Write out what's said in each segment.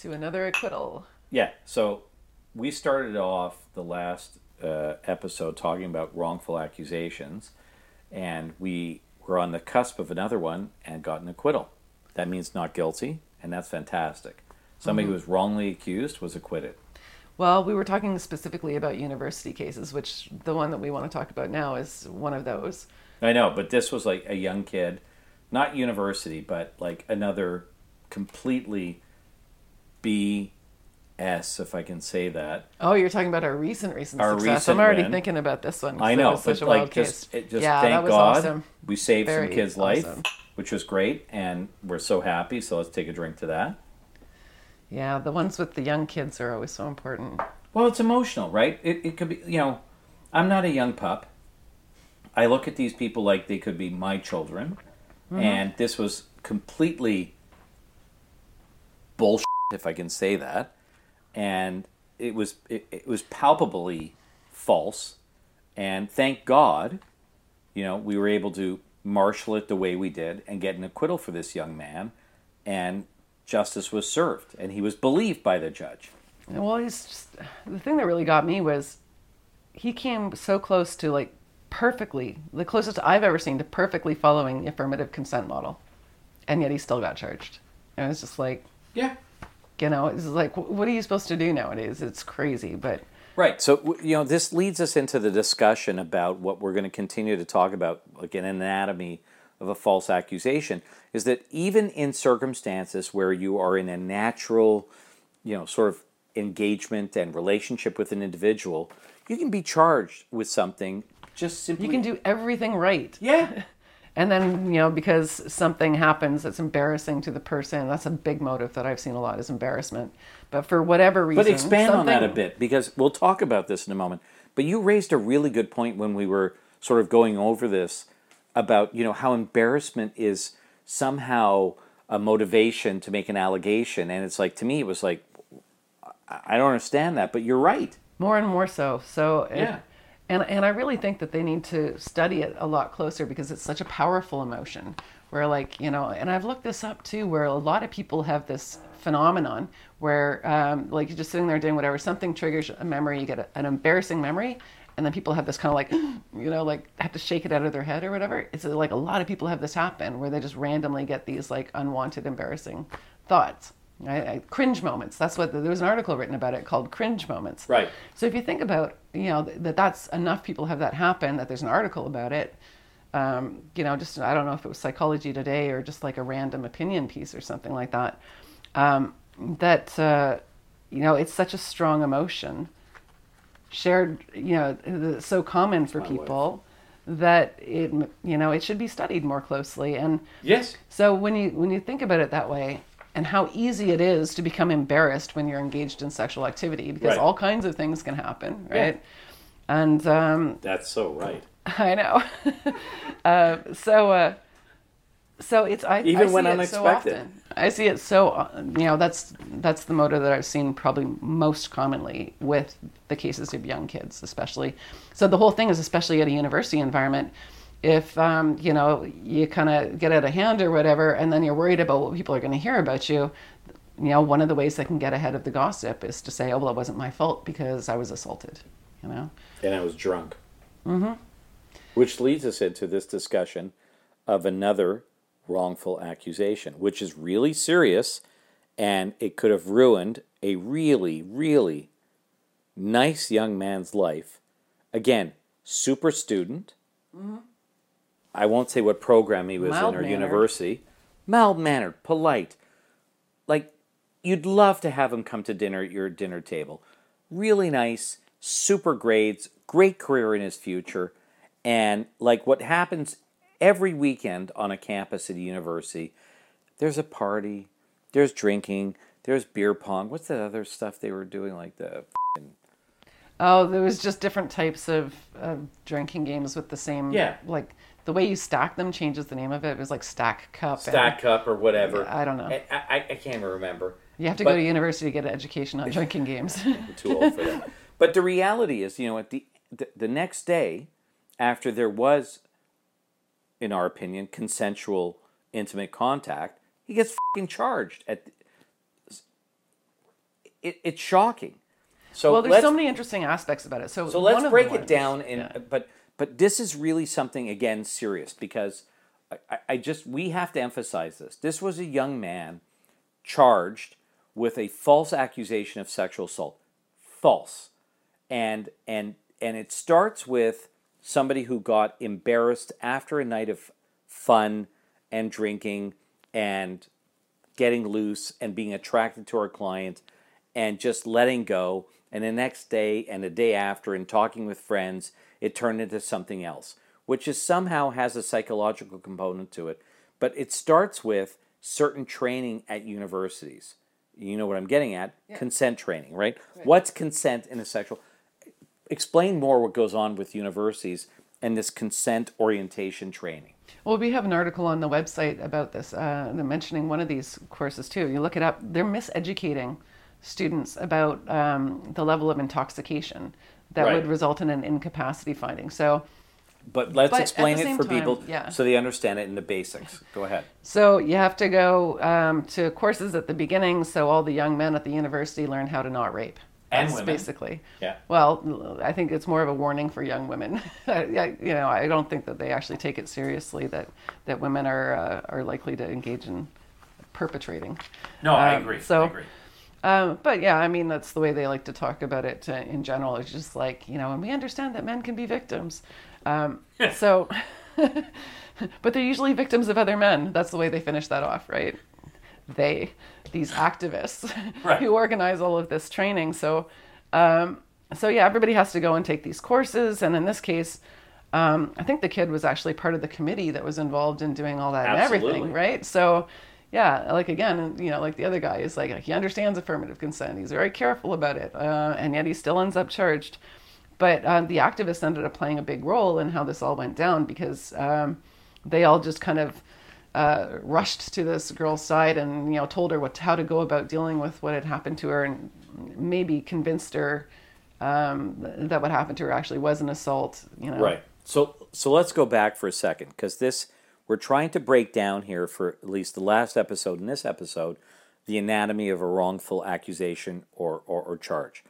To another acquittal. Yeah. So we started off the last uh, episode talking about wrongful accusations, and we were on the cusp of another one and got an acquittal. That means not guilty, and that's fantastic. Somebody who was wrongly accused was acquitted. Well, we were talking specifically about university cases, which the one that we want to talk about now is one of those. I know, but this was like a young kid, not university, but like another completely BS, if I can say that. Oh, you're talking about our recent recent Our success. recent I'm already win. thinking about this one. I know, but like just it just yeah, thank God awesome. we saved some Very kid's life, which was great, and we're so happy. So let's take a drink to that. Yeah, the ones with the young kids are always so important. Well, it's emotional, right? It, it could be, you know, I'm not a young pup. I look at these people like they could be my children. Mm-hmm. And this was completely bullshit, if I can say that. And it was it, it was palpably false. And thank God, you know, we were able to marshal it the way we did and get an acquittal for this young man. And justice was served. And he was believed by the judge. Well, he's just the thing that really got me was he came so close to like perfectly the closest I've ever seen to perfectly following the affirmative consent model, and yet he still got charged. And it's just like Yeah. You know, it's like what are you supposed to do nowadays? It's crazy, but Right. So, you know, this leads us into the discussion about what we're going to continue to talk about, like an anatomy of a false accusation, is that even in circumstances where you are in a natural, you know, sort of engagement and relationship with an individual, you can be charged with something just simply. you can do everything right. Yeah. And then, you know, because something happens that's embarrassing to the person, that's a big motive that I've seen a lot is embarrassment. But for whatever reason, But expand on that a bit because we'll talk about this in a moment. But you raised a really good point when we were sort of going over this about you know how embarrassment is somehow a motivation to make an allegation, and it's like to me it was like I don't understand that, but you're right. More and more so. So it- Yeah. And and I really think that they need to study it a lot closer because it's such a powerful emotion. Where like you know, and I've looked this up too, where a lot of people have this phenomenon where um, like you're just sitting there doing whatever, something triggers a memory, you get a, an embarrassing memory, and then people have this kind of like you know like have to shake it out of their head or whatever. It's like a lot of people have this happen where they just randomly get these like unwanted, embarrassing thoughts. I, I, cringe moments. That's what there was an article written about it called cringe moments. Right. So if you think about, you know, th- that that's enough people have that happen, that there's an article about it, um, you know, just, I don't know if it was Psychology Today or just like a random opinion piece or something like that, um, that, uh, you know, it's such a strong emotion shared, you know, so common for my people that it, you know, it should be studied more closely. And Yes. so when you when you think about it that way, and how easy it is to become embarrassed when you're engaged in sexual activity, because Right. all kinds of things can happen, right? Yeah. And um, That's so right. I know. uh, so uh, so it's I Even I see when it unexpected. So often. I see it so uh, you know that's that's the motive that I've seen probably most commonly with the cases of young kids, especially. So the whole thing is especially at a university environment. If um, you know you kind of get out of hand or whatever, and then you're worried about what people are going to hear about you, you know one of the ways they can get ahead of the gossip is to say, "Oh well, it wasn't my fault because I was assaulted," you know. and I was drunk. Mm-hmm. Which leads us into this discussion of another wrongful accusation, which is really serious and it could have ruined a really, really nice young man's life. Again, super student. I won't say what program he was in or university. Mild mannered, polite. Like, you'd love to have him come to dinner at your dinner table. Really nice, super grades, great career in his future. And like what happens every weekend on a campus at a university, there's a party, there's drinking, there's beer pong. What's that other stuff they were doing? Like the Oh, there was just different types of, of drinking games with the same. Yeah. Like the way you stack them changes the name of it. It was like stack cup. and stack cup or whatever. I don't know. I, I, I can't even remember. You have to But- go to university to get an education on drinking games. I'm too old for that. But the reality is, you know, at the, the the next day, after there was, in our opinion, consensual intimate contact, he gets fucking charged at it, it's shocking. So Well, there's so many interesting aspects about it. So, so let's break it down. In, yeah. But but this is really something again serious because I, I- just we have to emphasize this. This was a young man charged with a false accusation of sexual assault. False, and and and it starts with somebody who got embarrassed after a night of fun and drinking and getting loose and being attracted to our client and just letting go. And the next day and the day after, and talking with friends, it turned into something else, which is somehow has a psychological component to it. But it starts with certain training at universities. You know what I'm getting at? Consent training, right? What's consent in a sexual? Explain more what goes on with universities and this consent orientation training. Well, we have an article on the website about this, uh, they're mentioning one of these courses too. You look it up, they're miseducating students about um, the level of intoxication that Right. would result in an incapacity finding. So, But let's But explain it for time, people yeah. so they understand it in the basics. Go ahead. so you have to go um, to courses at the beginning, so all the young men at the university learn how to not rape. And That's women. basically. Yeah. Well, I think it's more of a warning for young women. I, you know, I don't think that they actually take it seriously that that women are uh, are likely to engage in perpetrating. No, I Um, agree. so- I agree. Um, but yeah, I mean that's the way they like to talk about it uh, in general. It's just like you know, and we understand that men can be victims. Um, so, but they're usually victims of other men. That's the way they finish that off, right? They, these activists Right. who organize all of this training. So, um, so yeah, everybody has to go and take these courses. And in this case, um, I think the kid was actually part of the committee that was involved in doing all that and everything, right? So, yeah, like again, you know, like the other guy is like he understands affirmative consent. He's very careful about it, uh, and yet he still ends up charged. But uh, the activists ended up playing a big role in how this all went down because um, they all just kind of uh, rushed to this girl's side and you know told her what how to go about dealing with what had happened to her and maybe convinced her um, that what happened to her actually was an assault. You know, Right. So so let's go back for a second because this we're trying to break down here for at least the last episode and this episode the anatomy of a wrongful accusation or, or, or charge.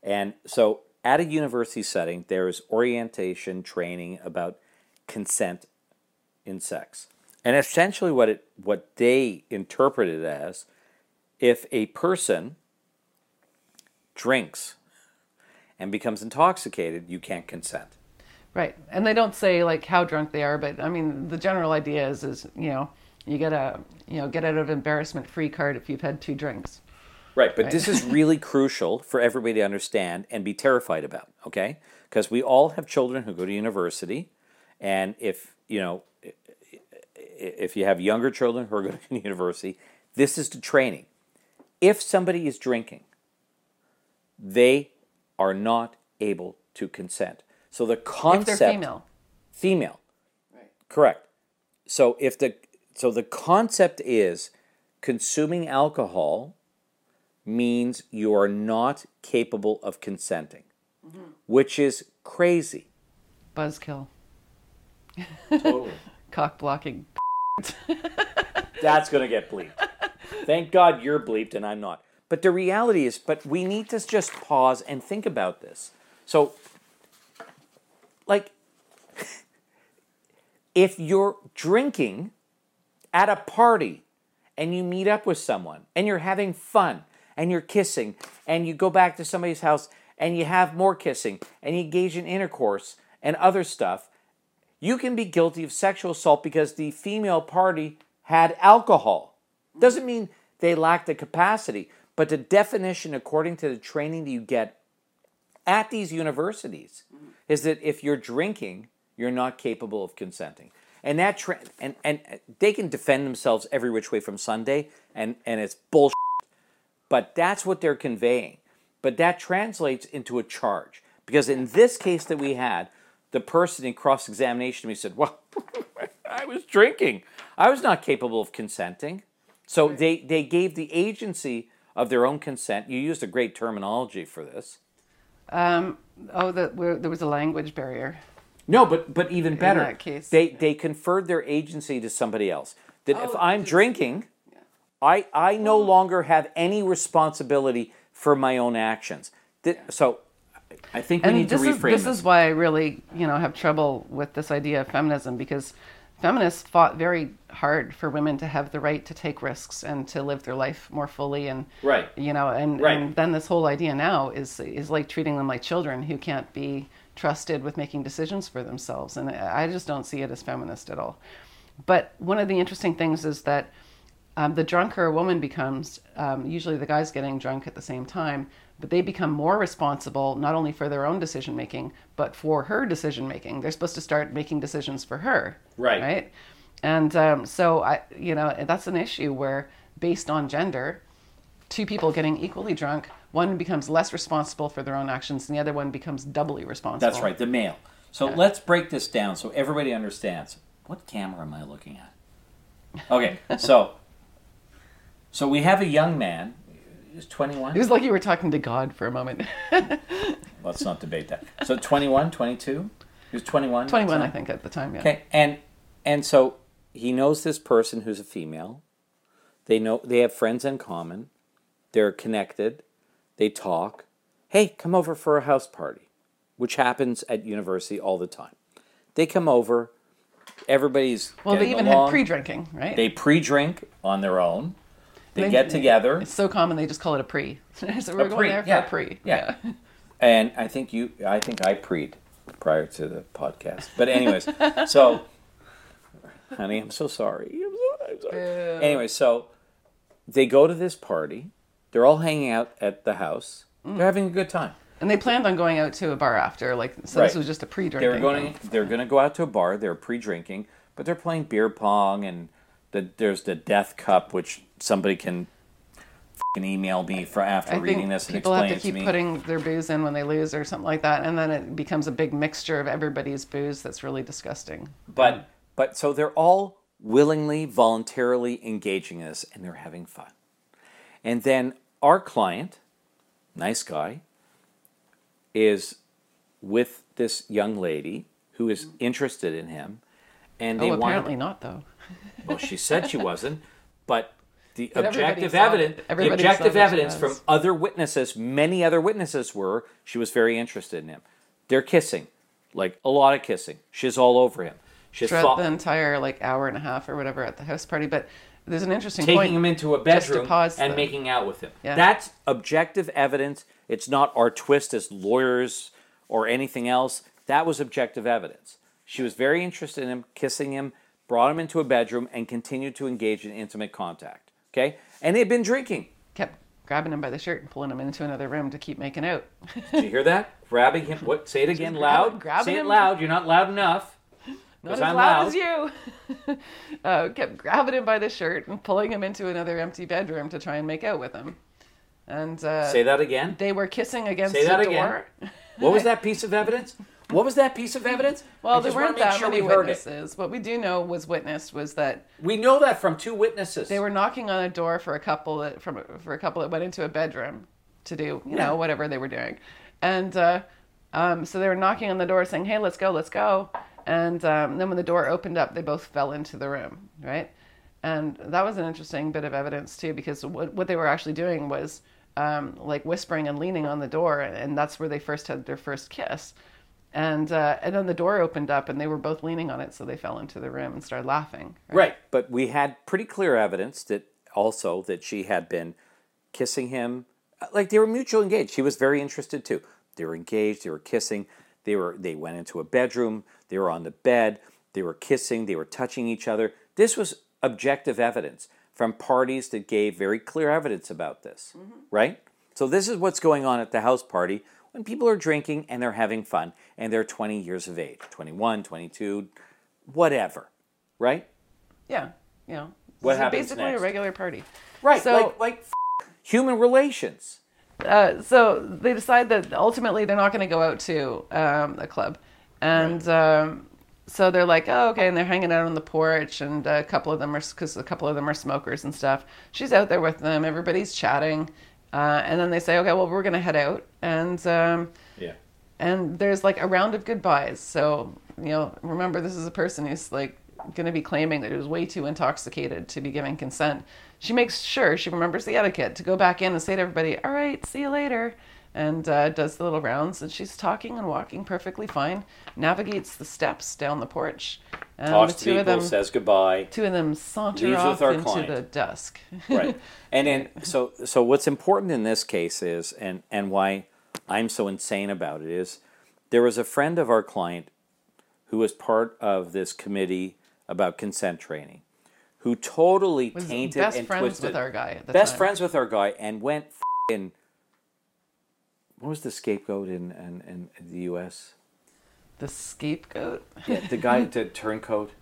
And so at a university setting, there is orientation training about consent in sex. And essentially what it what they interpret it as if a person drinks and becomes intoxicated, you can't consent. Right. And they don't say like how drunk they are, but I mean the general idea is is, you know, you get a you know, get out of embarrassment free card if you've had two drinks. Right, but this is really crucial for everybody to understand and be terrified about, okay? Because we all have children who go to university, and if, you know, if you have younger children who are going to university, this is the training. If somebody is drinking, they are not able to consent. So the If concept they're female. female. Right. Correct. So if the so the concept is consuming alcohol means you are not capable of consenting, mm-hmm. which is crazy. Buzzkill. Totally. Cock blocking. That's going to get bleeped. Thank God you're bleeped and I'm not. But the reality is, but we need to just pause and think about this. So, like, if you're drinking at a party and you meet up with someone and you're having fun and you're kissing and you go back to somebody's house and you have more kissing and you engage in intercourse and other stuff, you can be guilty of sexual assault because the female party had alcohol. Doesn't mean they lack the capacity, but the definition, according to the training that you get at these universities, mm-hmm. is that if you're drinking, you're not capable of consenting. And that tra- and, and they can defend themselves every which way from Sunday, and, and it's bullshit. But that's what they're conveying. But that translates into a charge. Because in this case that we had, the person in cross examination me said, Well, I was drinking. I was not capable of consenting. So they, they gave the agency of their own consent. You used a great terminology for this. Um, oh, the, there was a language barrier. No, but but even better, that case. they they conferred their agency to somebody else. That if Oh, I'm just- drinking, I I no longer have any responsibility for my own actions. Th- So I think we and need to this is this this. is why I really you know have trouble with this idea of feminism because feminists fought very hard for women to have the right to take risks and to live their life more fully and Right. you know and, Right. and then this whole idea now is is like treating them like children who can't be trusted with making decisions for themselves and I just don't see it as feminist at all. But one of the interesting things is that um, the drunker a woman becomes, um, usually the guy's getting drunk at the same time, but they become more responsible not only for their own decision making, but for her decision making. They're supposed to start making decisions for her. Right. Right. And um, so I, you know, that's an issue where, based on gender, two people getting equally drunk, one becomes less responsible for their own actions, and the other one becomes doubly responsible. That's right, the male. So let's break this down so everybody understands. What camera am I looking at? Okay, so so we have a young man. He's 21. It was like you were talking to God for a moment. Let's not debate that. So 21, 22? He was 21. 21, I think, at the time. Yeah. Okay, and and so he knows this person who's a female. They know they have friends in common. They're connected. They talk. Hey, come over for a house party, which happens at university all the time. They come over. Everybody's Well, they even along. had pre-drinking, right? They pre-drink on their own. They They- get together, It's so common they just call it a pre. so we're A going pre, there for yeah, a pre. yeah. and I think you. I think I preed prior to the podcast. But anyways, so honey, I'm so sorry. I'm so- I'm sorry. Anyway, so they go to this party. They're all hanging out at the house. Mm. They're having a good time. And they planned on going out to a bar after, like so. Right. This was just a pre-drinking. They were going. thing. They're going to go out to a bar. They're pre-drinking, but they're playing beer pong, and the, there's the death cup, which somebody can email me for after I reading this and people have explain to keep to putting their booze in when they lose or something like that, and then it becomes a big mixture of everybody's booze that's really disgusting. But but so they're all willingly, voluntarily engaging us, and they're having fun. And then our client, nice guy, is with this young lady who is interested in him, and oh, they oh, want. apparently not though. Well, she said she wasn't, but the But objective evidence, the objective evidence from other witnesses, many other witnesses were she was very interested in him. They're kissing, like a lot of kissing. She's all over him. She's Throughout fought, the entire like hour and a half or whatever at the house party, but there's an interesting taking point. him into a bedroom and the- making out with him. Yeah. That's objective evidence. It's not our twist as lawyers or anything else. That was objective evidence. She was very interested in him, kissing him, brought him into a bedroom, and continued to engage in intimate contact. Okay? And they'd been drinking. kept grabbing him by the shirt and pulling him into another room to keep making out. Did you hear that? Grabbing him. What? Say it again loud. grabbing Say it him. loud. You're not loud enough. Not as I'm loud, loud. as you. uh, kept grabbing him by the shirt and pulling him into another empty bedroom to try and make out with him. And uh, Say that again. they were kissing against Say that the again. door. What was that piece of evidence? What was that piece of evidence? I Well, there weren't that sure many we witnesses. What we do know was witnessed was that We know that from two witnesses. they were knocking on a door for a couple that from for a couple that went into a bedroom to do you Yeah. know whatever they were doing, and uh, um, so they were knocking on the door saying, "Hey, let's go, let's go." And um, then when the door opened up, they both fell into the room, right? And that was an interesting bit of evidence too, because what what they were actually doing was um, like whispering and leaning on the door, and that's where they first had their first kiss. And uh, and then the door opened up, and they were both leaning on it, so they fell into the room and started laughing. Right, but we had pretty clear evidence that also that she had been kissing him, like they were mutually engaged. She was very interested too. They were engaged. They were kissing. They were. They went into a bedroom. They were on the bed. They were kissing. They were touching each other. This was objective evidence from parties that gave very clear evidence about this. Right. So this is what's going on at the house party when people are drinking and they're having fun and they're 20 years of age, 21, 22, whatever. Right. Yeah, you know, What this is happens basically next? a regular party. Right, So- like like f- human relations. Uh, so they decide that ultimately they're not going to go out to um, a club, and um, so they're like, oh, okay, and they're hanging out on the porch, and a couple of them are because a couple of them are smokers and stuff. She's out there with them. Everybody's chatting, uh, and then they say, okay, well, we're going to head out, and um, Yeah. and there's like a round of goodbyes. So you know, remember this is a person who's like going to be claiming that he was way too intoxicated to be giving consent, she makes sure she remembers the etiquette to go back in and say to everybody, "All right, see you later." And uh, does the little rounds, and she's talking and walking perfectly fine. Navigates the steps down the porch, and Talks the to two people, of them, says goodbye. two of them saunter off into client. the dusk. right and then so so what's important in this case is and and why i'm so insane about it is there was a friend of our client who was part of this committee about consent training who totally Was tainted best and friends twisted with our guy at the best time. friends with our guy and went in what was the scapegoat in, in, in the us The scapegoat. yeah, the guy the turncoat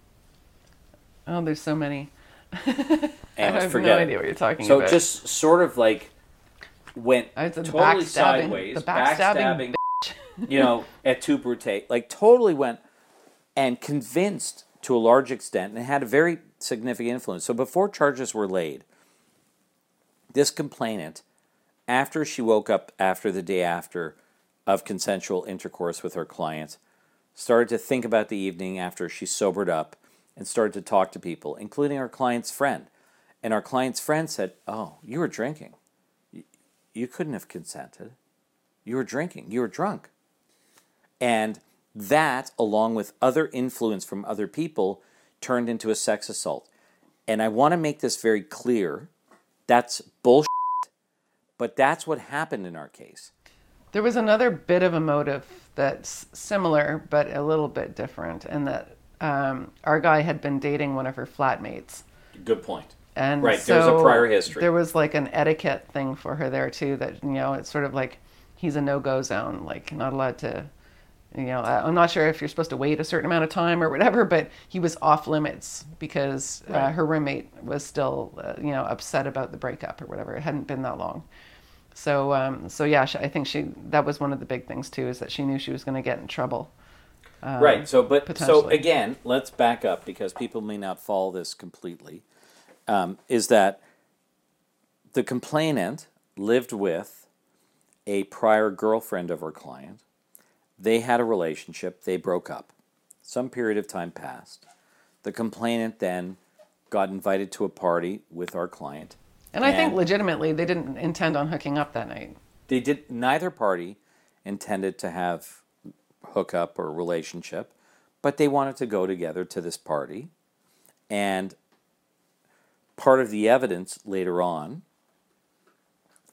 Oh, there's so many. I have forget no idea what you're talking so about. So just sort of like went totally backstabbing- sideways, the backstabbing you know, et tu Brute, like totally went and convinced to a large extent and had a very significant influence. So before charges were laid, this complainant, after she woke up after the day after of consensual intercourse with her client, started to think about the evening after she sobered up and started to talk to people, including our client's friend. And our client's friend said, Oh, you were drinking. You couldn't have consented. You were drinking. You were drunk. And that, along with other influence from other people, turned into a sex assault. And I want to make this very clear that's bullshit, but that's what happened in our case. There was another bit of a motive that's similar but a little bit different, and that um, our guy had been dating one of her flatmates. Good point. And Right, there's a so prior history. There was like an etiquette thing for her there too. That you know, it's sort of like he's a no-go zone, like not allowed to. You know, I'm not sure if you're supposed to wait a certain amount of time or whatever, but he was off limits because uh, her roommate was still, uh, you know, upset about the breakup or whatever. It hadn't been that long. So, um, so yeah, she, I think she that was one of the big things too, is that she knew she was going to get in trouble. right. So, but so again, let's back up because people may not follow this completely. Um, is that the complainant lived with a prior girlfriend of her client? They had a relationship. They broke up. Some period of time passed. The complainant then got invited to a party with our client. And I think legitimately they didn't intend on hooking up that night. They did neither party intended to have hookup or relationship, but they wanted to go together to this party. And part of the evidence later on,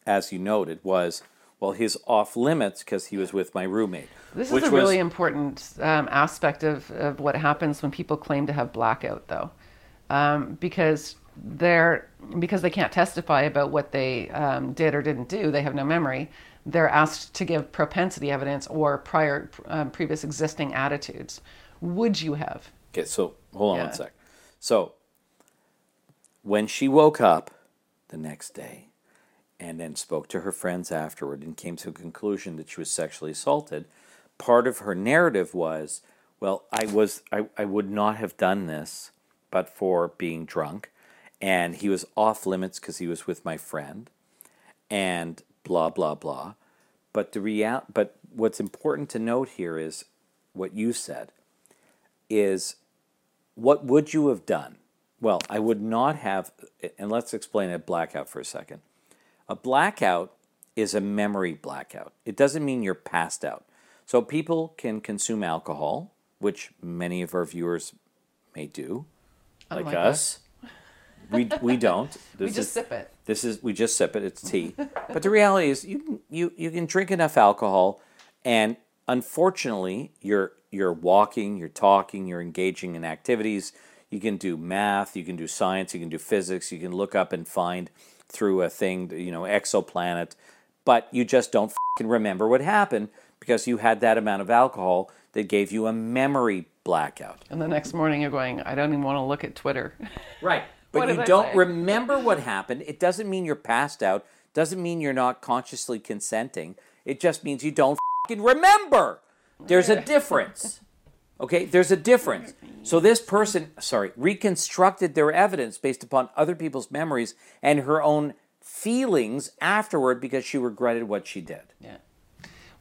as you noted, was well, he's off limits because he was with my roommate. This is a was- really important um, aspect of, of what happens when people claim to have blackout, though, um, because they're because they can't testify about what they um, did or didn't do. They have no memory. They're asked to give propensity evidence or prior um, previous existing attitudes. Would you have? Okay, so hold on Yeah. one sec. So when she woke up the next day and then spoke to her friends afterward and came to a conclusion that she was sexually assaulted, part of her narrative was, well, I was I, I would not have done this but for being drunk and he was off limits because he was with my friend and blah blah blah. But the real but what's important to note here is what you said is what would you have done? Well, I would not have, and let's explain a blackout for a second. A blackout is a memory blackout. It doesn't mean you're passed out. So people can consume alcohol, which many of our viewers may do, like Unlike us. We, we don't. We This just is- sip it. this is we just sip it. It's tea. but the reality is, you can- you you can drink enough alcohol, and unfortunately, you're you're walking, you're talking, you're engaging in activities. You can do math, you can do science, you can do physics. You can look up and find through a thing, you know, exoplanet, but you just don't remember what happened because you had that amount of alcohol that gave you a memory blackout. And the next morning you're going, I don't even want to look at Twitter. Right. But you I don't say? remember what happened. It doesn't mean you're passed out. Doesn't mean you're not consciously consenting. It just means you don't fing remember. There's a difference. Okay, there's a difference. So this person, sorry, reconstructed their evidence based upon other people's memories and her own feelings afterward because she regretted what she did. Yeah.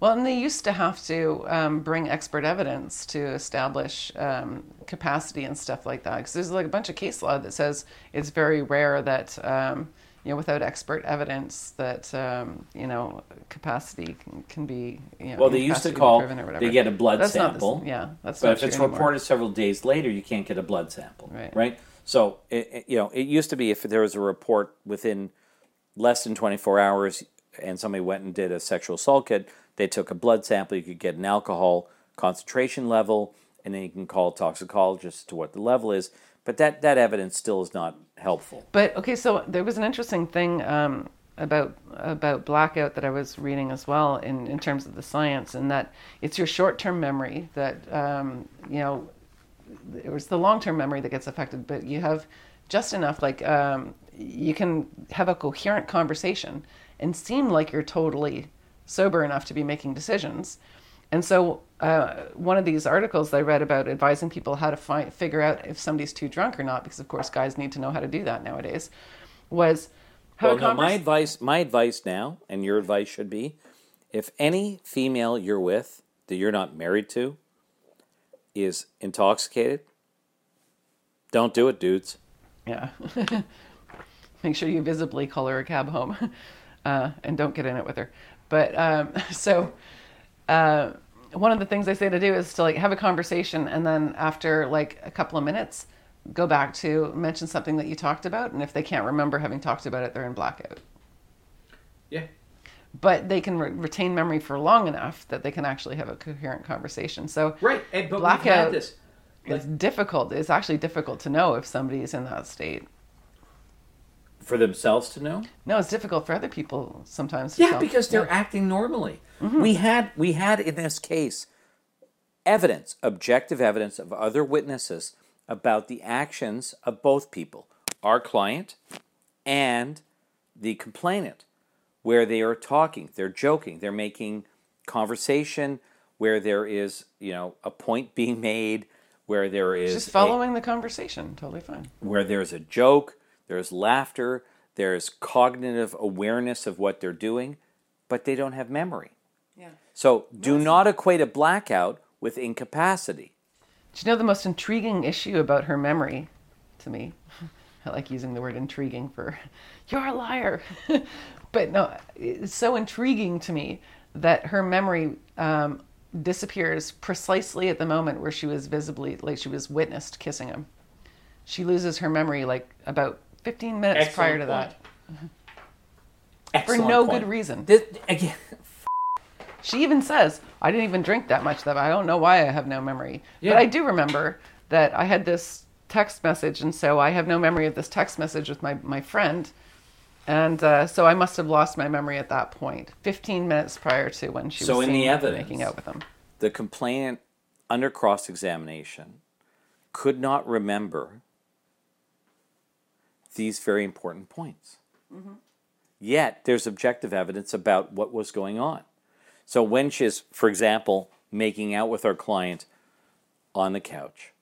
Well, and they used to have to um, bring expert evidence to establish um, capacity and stuff like that. Because there's like a bunch of case law that says it's very rare that um, you know without expert evidence that um, you know capacity can, can be. You know, Well, they used to call proven or whatever. they get a blood That's sample. yeah, that's But not if it's anymore. reported several days later, you can't get a blood sample. Right. So it, it- you know, it used to be if there was a report within less than 24 hours and somebody went and did a sexual assault kit, they took a blood sample, you could get an alcohol concentration level, and then you can call a toxicologist to what the level is. But that, that evidence still is not helpful. But okay, so there was an interesting thing um, about about blackout that I was reading as well in, in terms of the science, and that it's your short term memory that um, you know it was the long term memory that gets affected, but you have just enough like um, you can have a coherent conversation and seem like you're totally sober enough to be making decisions. And so, uh, one of these articles that I read about advising people how to find, figure out if somebody's too drunk or not, because of course guys need to know how to do that nowadays, was have Well, no, my advice, my advice now, and your advice should be, if any female you're with that you're not married to is intoxicated, don't do it, dudes. Yeah. Make sure you visibly call her a cab home uh, and don't get in it with her. But um, so uh, one of the things I say to do is to like have a conversation and then after like a couple of minutes, go back to mention something that you talked about. And if they can't remember having talked about it, they're in blackout. Yeah. But they can re- retain memory for long enough that they can actually have a coherent conversation. So Right, and, but Blackout. we've had this. it's difficult. It's actually difficult to know if somebody is in that state. For themselves to know? No, it's difficult for other people sometimes. to Yeah, tell. because they're Yeah. acting normally. Mm-hmm. We had we had in this case evidence, objective evidence of other witnesses about the actions of both people, our client and the complainant, where they are talking, they're joking, they're making conversation, where there is, you know, a point being made, where there is just a- following the conversation. Totally fine. where there's a joke, there's laughter, there's cognitive awareness of what they're doing, but they don't have memory. Yeah. So do not equate a blackout with incapacity. Do you know the most intriguing issue about her memory to me? I like using the word intriguing for you're a liar. but no, it's so intriguing to me that her memory um, disappears precisely at the moment where she was visibly, like she was witnessed kissing him. She loses her memory like about 15 minutes prior to that for no good reason. This, again, She even says, I didn't even drink that much that I don't know why I have no memory. Yeah. But I do remember that I had this text message, and so I have no memory of this text message with my, my friend. And uh, so I must have lost my memory at that point, 15 minutes prior to when she So was in the evidence- making out with him. the complainant under cross examination could not remember these very important points. Mm-hmm. Yet there's objective evidence about what was going on. So when she's, for example, making out with our client on the couch,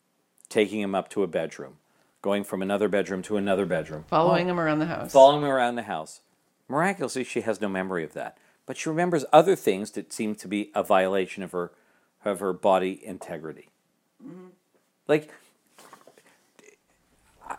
taking him up to a bedroom, going from another bedroom to another bedroom, Following him around the house. following him around the house. Miraculously, she has no memory of that, but she remembers other things that seem to be a violation of her of her body integrity. Mm-hmm. Like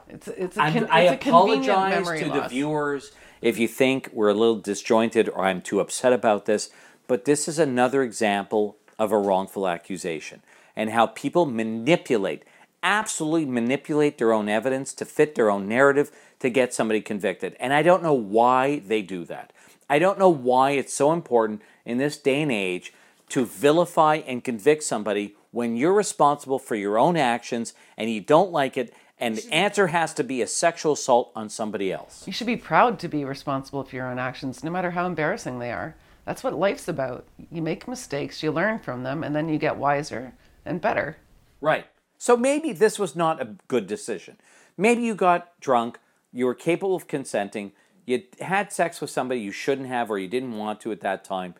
it's, it's a, con- I it's a convenient apologize memory to the viewers if you think we're a little disjointed or I'm too upset about this, but this is another example of a wrongful accusation and how people manipulate, absolutely manipulate their own evidence to fit their own narrative to get somebody convicted. And I don't know why they do that. I don't know why it's so important in this day and age to vilify and convict somebody when you're responsible for your own actions and you don't like it and the answer has to be a sexual assault on somebody else. You should be proud to be responsible for your own actions, no matter how embarrassing they are. That's what life's about. You make mistakes, you learn from them, and then you get wiser and better. Right. So maybe this was not a good decision. Maybe you got drunk, you were capable of consenting, you had sex with somebody you shouldn't have or you didn't want to at that time,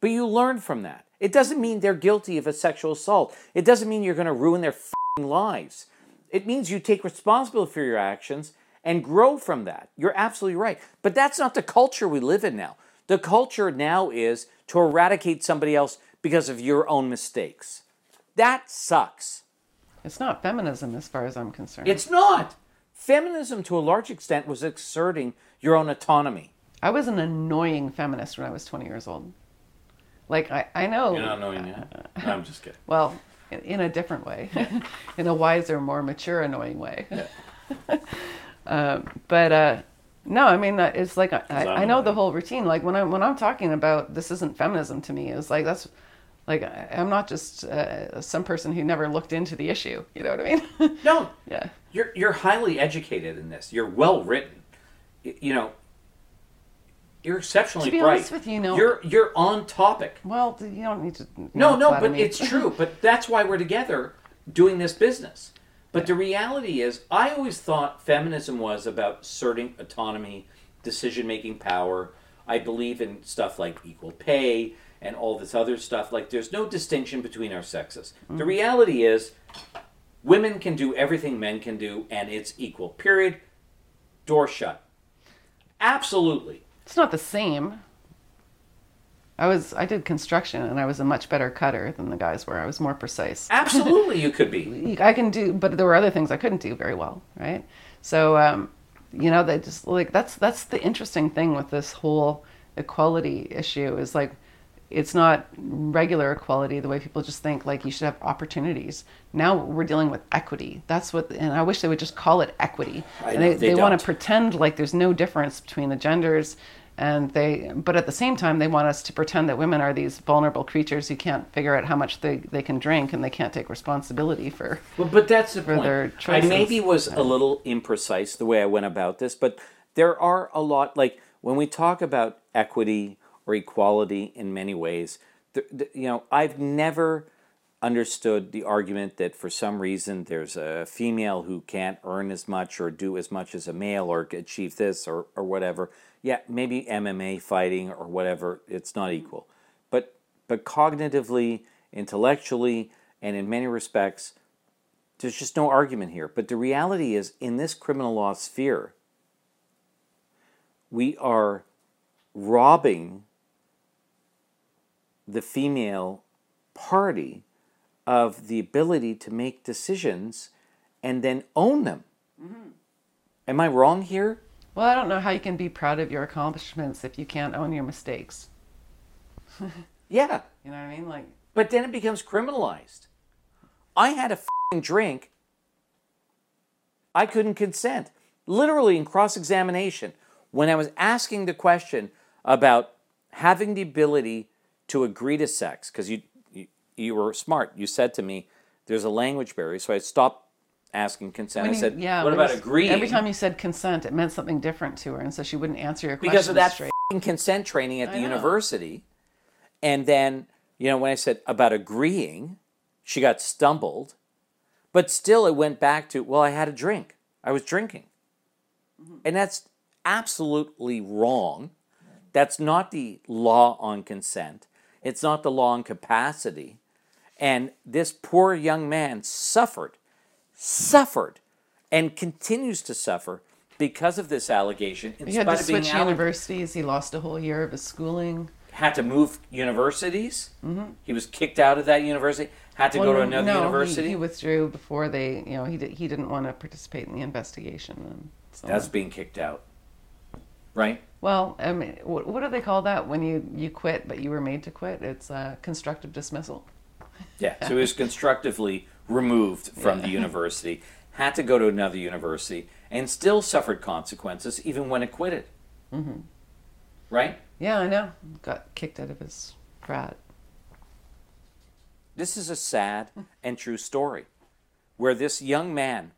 but you learned from that. It doesn't mean they're guilty of a sexual assault. It doesn't mean you're going to ruin their fing lives. It means you take responsibility for your actions and grow from that. You're absolutely right. But that's not the culture we live in now. The culture now is to eradicate somebody else because of your own mistakes. That sucks. It's not feminism as far as I'm concerned. It's not. Feminism, to a large extent, was asserting your own autonomy. I was an annoying feminist when I was 20 years old. Like, I, I know. You're not knowing that. No, I'm just kidding. Well, in, in a different way, in a wiser, more mature, annoying way. um, but uh, no, I mean it's like I, I, know the whole routine. Like when I'm when I'm talking about this isn't feminism to me. It's like that's like I'm not just uh, some person who never looked into the issue. You know what I mean? No, yeah. you're you're highly educated in this. You're well written. You know, you're exceptionally To be bright. honest with you, you know- you're you're on topic. Well, you don't need to. No, no, but me. it's true. But that's why we're together doing this business. But the reality is, I always thought feminism was about asserting autonomy, decision making power. I believe in stuff like equal pay and all this other stuff. Like, there's no distinction between our sexes. The mm. reality is, women can do everything men can do, and it's equal. Period. Door shut. Absolutely. It's not the same. I was I did construction and I was a much better cutter than the guys were. I was more precise. Absolutely, you could be. I can do, but there were other things I couldn't do very well, right? So, um, you know, they just like that's that's the interesting thing with this whole equality issue is like it's not regular equality the way people just think like you should have opportunities. Now we're dealing with equity. That's what, and I wish they would just call it equity. Know, they, they they want to pretend like there's no difference between the genders and they but at the same time they want us to pretend that women are these vulnerable creatures who can't figure out how much they, they can drink and they can't take responsibility for Well, but that's the for point. their I maybe was a little imprecise the way I went about this, but there are a lot like when we talk about equity or equality in many ways. The, the, you know, I've never understood the argument that for some reason there's a female who can't earn as much or do as much as a male or achieve this or, or whatever. Yeah, maybe MMA fighting or whatever, it's not mm-hmm. equal. But but cognitively, intellectually, and in many respects, there's just no argument here. But the reality is, in this criminal law sphere, we are robbing the female party of the ability to make decisions and then own them. Mm-hmm. Am I wrong here? Well, I don't know how you can be proud of your accomplishments if you can't own your mistakes. Yeah, You know what I mean? Like, but then it becomes criminalized. I had a fing drink. I couldn't consent. Literally in cross examination, when I was asking the question about having the ability to agree to sex, because you, you were smart. You said to me, "There's a language barrier," so I stopped asking consent. when I you- said, yeah, "What about was- agreeing?" Every time you said consent, it meant something different to her, and so she wouldn't answer your question because of that straight. consent training at the university. And then, you know, when I said about agreeing, she got stumbled. But still, it went back to, well, I had a drink. I was drinking. Mm-hmm. And that's absolutely wrong. That's not the law on consent, it's not the law on capacity. And this poor young man suffered, suffered, and continues to suffer because of this allegation. In He had to of being switch universities. He lost a whole year of his schooling. had to move universities. Mm-hmm. He was kicked out of that university. Had to go to Well, another no, he- university. He, withdrew before they, you know, he did, he didn't want to participate in the investigation. And so That's being kicked out, right? well, I mean, what, what do they call that when you you quit but you were made to quit? It's uh, constructive dismissal. Yeah. So he was constructively removed from the university. Had to go to another university, and still suffered consequences even when acquitted. Mm-hmm. Right. Yeah, I know. Got kicked out of his frat. This is a sad and true story, where this young man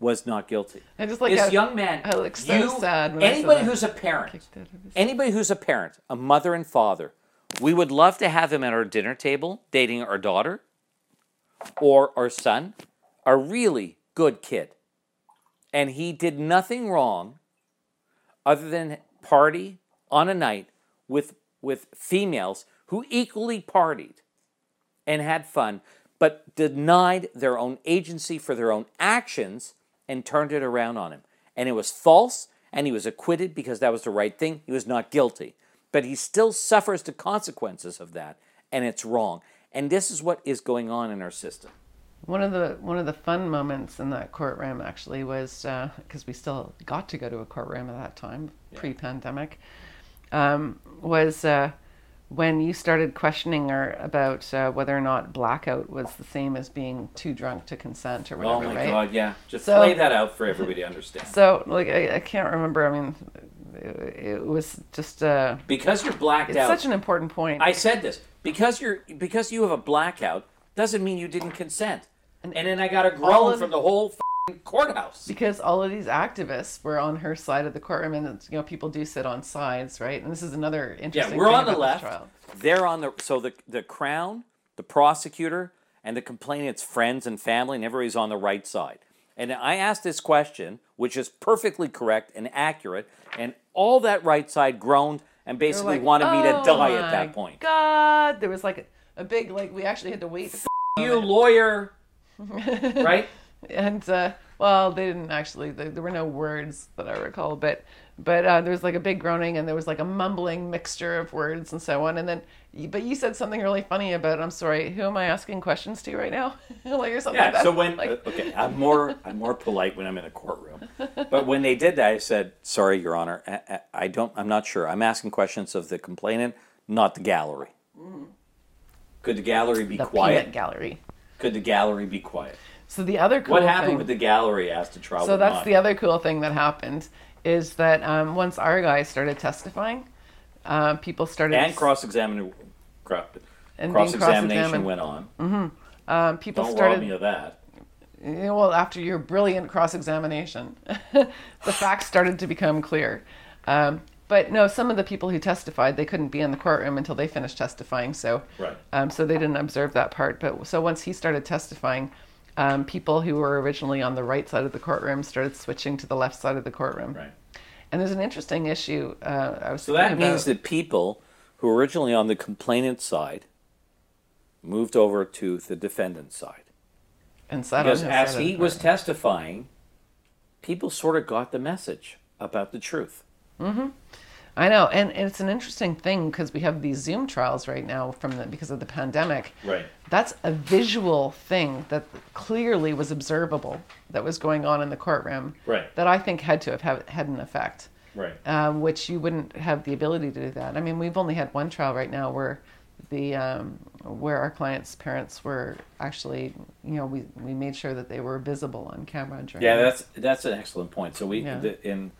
was not guilty. I just like this how- young man. I look so you, sad when anybody who's a parent, Kicked out of his. anybody who's a parent, a mother and father, we would love to have him at our dinner table dating our daughter or our son, a really good kid. And he did nothing wrong other than party on a night with with females who equally partied and had fun, but denied their own agency for their own actions and turned it around on him. And it was false, and he was acquitted because that was the right thing. He was not guilty. But he still suffers the consequences of that, and it's wrong. And this is what is going on in our system. One of the one of the fun moments in that courtroom actually was because we still got to go to a courtroom at that time, pre-pandemic, um, was uh, when you started questioning her about uh, whether or not blackout was the same as being too drunk to consent or whatever. oh my right? God, yeah. Just So- play that out for everybody to understand. So like I, I can't remember. I mean, it, it was just uh, Because you're blacked it's out. such an important point. I said this because you're because you have a blackout doesn't mean you didn't consent. And, then I got a groan from the whole f***ing courthouse. because all of these activists were on her side of the courtroom, and you know people do sit on sides, right? And this is another interesting Yeah, we're on the left. They're on the so the the crown, the prosecutor, and the complainant's friends and family, and everybody's on the right side. And I asked this question, which is perfectly correct and accurate, and all that right side groaned and basically like, wanted me to "Oh die at that point. God, there was like a, a big like we actually had to wait. You lawyer, right? and uh, well, they didn't actually. There, there were no words that I recall, but but uh, there was like a big groaning, and there was like a mumbling mixture of words and so on. And then, but you said something really funny about. I'm sorry, who am I asking questions to right now? like or something. Yeah. like that. So when Like, uh, okay, I'm more I'm more polite when I'm in a courtroom. But when they did that, I said, "Sorry, Your Honor, I, I- don't. I'm not sure. I'm asking questions of the complainant, not the gallery. Could the gallery be the quiet? gallery. Could the gallery be quiet? So the other cool What happened thing, with the gallery after trial? So that's on? the other cool thing that happened is that um, once our guys started testifying, uh, people started and cross examination. And being Cross examination cross-examined. went on. um, people Don't started me of that. you know, well, after your brilliant cross examination, the facts started to become clear. Um, but no, some of the people who testified, they couldn't be in the courtroom until they finished testifying. So, Right. um, so they didn't observe that part. But so once he started testifying, um, people who were originally on the right side of the courtroom started switching to the left side of the courtroom. Right. And there's an interesting issue. Uh, I was So that means about- that people who were originally on the complainant's side moved over to the defendant's side. and sat Because as he was testifying, people sort of got the message about the truth. Mm-hmm. I know, and, and it's an interesting thing because we have these Zoom trials right now from the because of the pandemic. Right. That's a visual thing that clearly was observable that was going on in the courtroom. Right. That I think had to have had an effect, Right. um, which you wouldn't have the ability to do that. I mean, we've only had one trial right now where the um, where our clients' parents were actually, you know, we, we made sure that they were visible on camera during. Yeah, that's that's an excellent point. So we Yeah. the, in